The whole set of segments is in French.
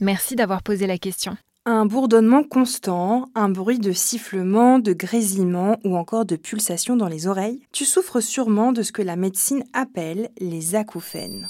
Merci d'avoir posé la question. Un bourdonnement constant, un bruit de sifflement, de grésillement ou encore de pulsation dans les oreilles, tu souffres sûrement de ce que la médecine appelle les acouphènes.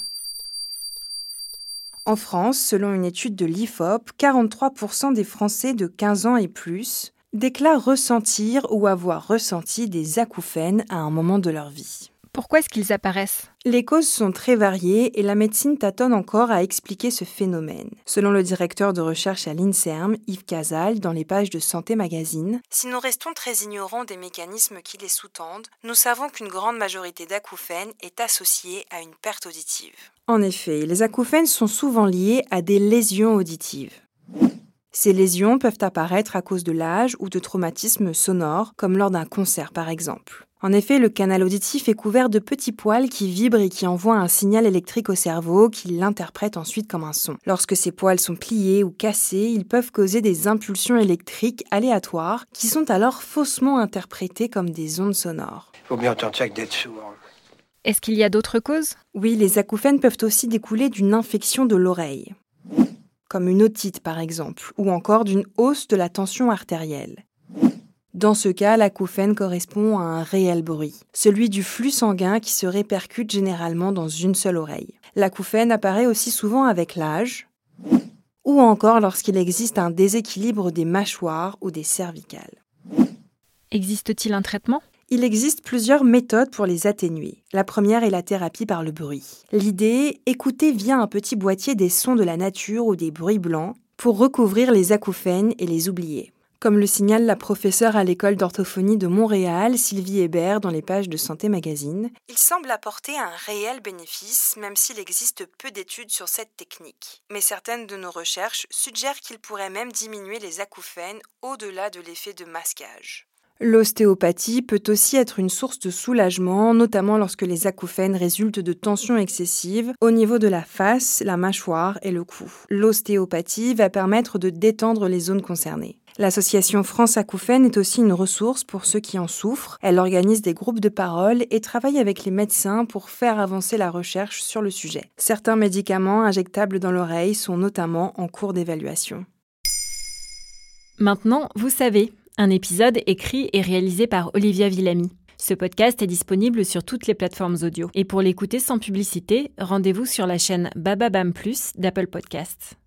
En France, selon une étude de l'IFOP, 43% des Français de 15 ans et plus déclarent ressentir ou avoir ressenti des acouphènes à un moment de leur vie. Pourquoi est-ce qu'ils apparaissent? Les causes sont très variées et la médecine tâtonne encore à expliquer ce phénomène. Selon le directeur de recherche à l'INSERM, Yves Casal, dans les pages de Santé Magazine, si nous restons très ignorants des mécanismes qui les sous-tendent, nous savons qu'une grande majorité d'acouphènes est associée à une perte auditive. En effet, les acouphènes sont souvent liés à des lésions auditives. Ces lésions peuvent apparaître à cause de l'âge ou de traumatismes sonores, comme lors d'un concert par exemple. En effet, le canal auditif est couvert de petits poils qui vibrent et qui envoient un signal électrique au cerveau qui l'interprète ensuite comme un son. Lorsque ces poils sont pliés ou cassés, ils peuvent causer des impulsions électriques aléatoires qui sont alors faussement interprétées comme des ondes sonores. Faut bien entendre ça que d'être sourd. Est-ce qu'il y a d'autres causes? Oui, les acouphènes peuvent aussi découler d'une infection de l'oreille, comme une otite par exemple, ou encore d'une hausse de la tension artérielle. Dans ce cas, l'acouphène correspond à un réel bruit, celui du flux sanguin qui se répercute généralement dans une seule oreille. L'acouphène apparaît aussi souvent avec l'âge, ou encore lorsqu'il existe un déséquilibre des mâchoires ou des cervicales. Existe-t-il un traitement? Il existe plusieurs méthodes pour les atténuer. La première est la thérapie par le bruit. L'idée, écouter via un petit boîtier des sons de la nature ou des bruits blancs pour recouvrir les acouphènes et les oublier. Comme le signale la professeure à l'école d'orthophonie de Montréal, Sylvie Hébert, dans les pages de Santé Magazine, il semble apporter un réel bénéfice, même s'il existe peu d'études sur cette technique. Mais certaines de nos recherches suggèrent qu'il pourrait même diminuer les acouphènes au-delà de l'effet de masquage. L'ostéopathie peut aussi être une source de soulagement, notamment lorsque les acouphènes résultent de tensions excessives au niveau de la face, la mâchoire et le cou. L'ostéopathie va permettre de détendre les zones concernées. L'association France Acouphènes est aussi une ressource pour ceux qui en souffrent. Elle organise des groupes de parole et travaille avec les médecins pour faire avancer la recherche sur le sujet. Certains médicaments injectables dans l'oreille sont notamment en cours d'évaluation. Maintenant, vous savez, un épisode écrit et réalisé par Olivia Villamy. Ce podcast est disponible sur toutes les plateformes audio. Et pour l'écouter sans publicité, rendez-vous sur la chaîne Bababam Plus d'Apple Podcasts.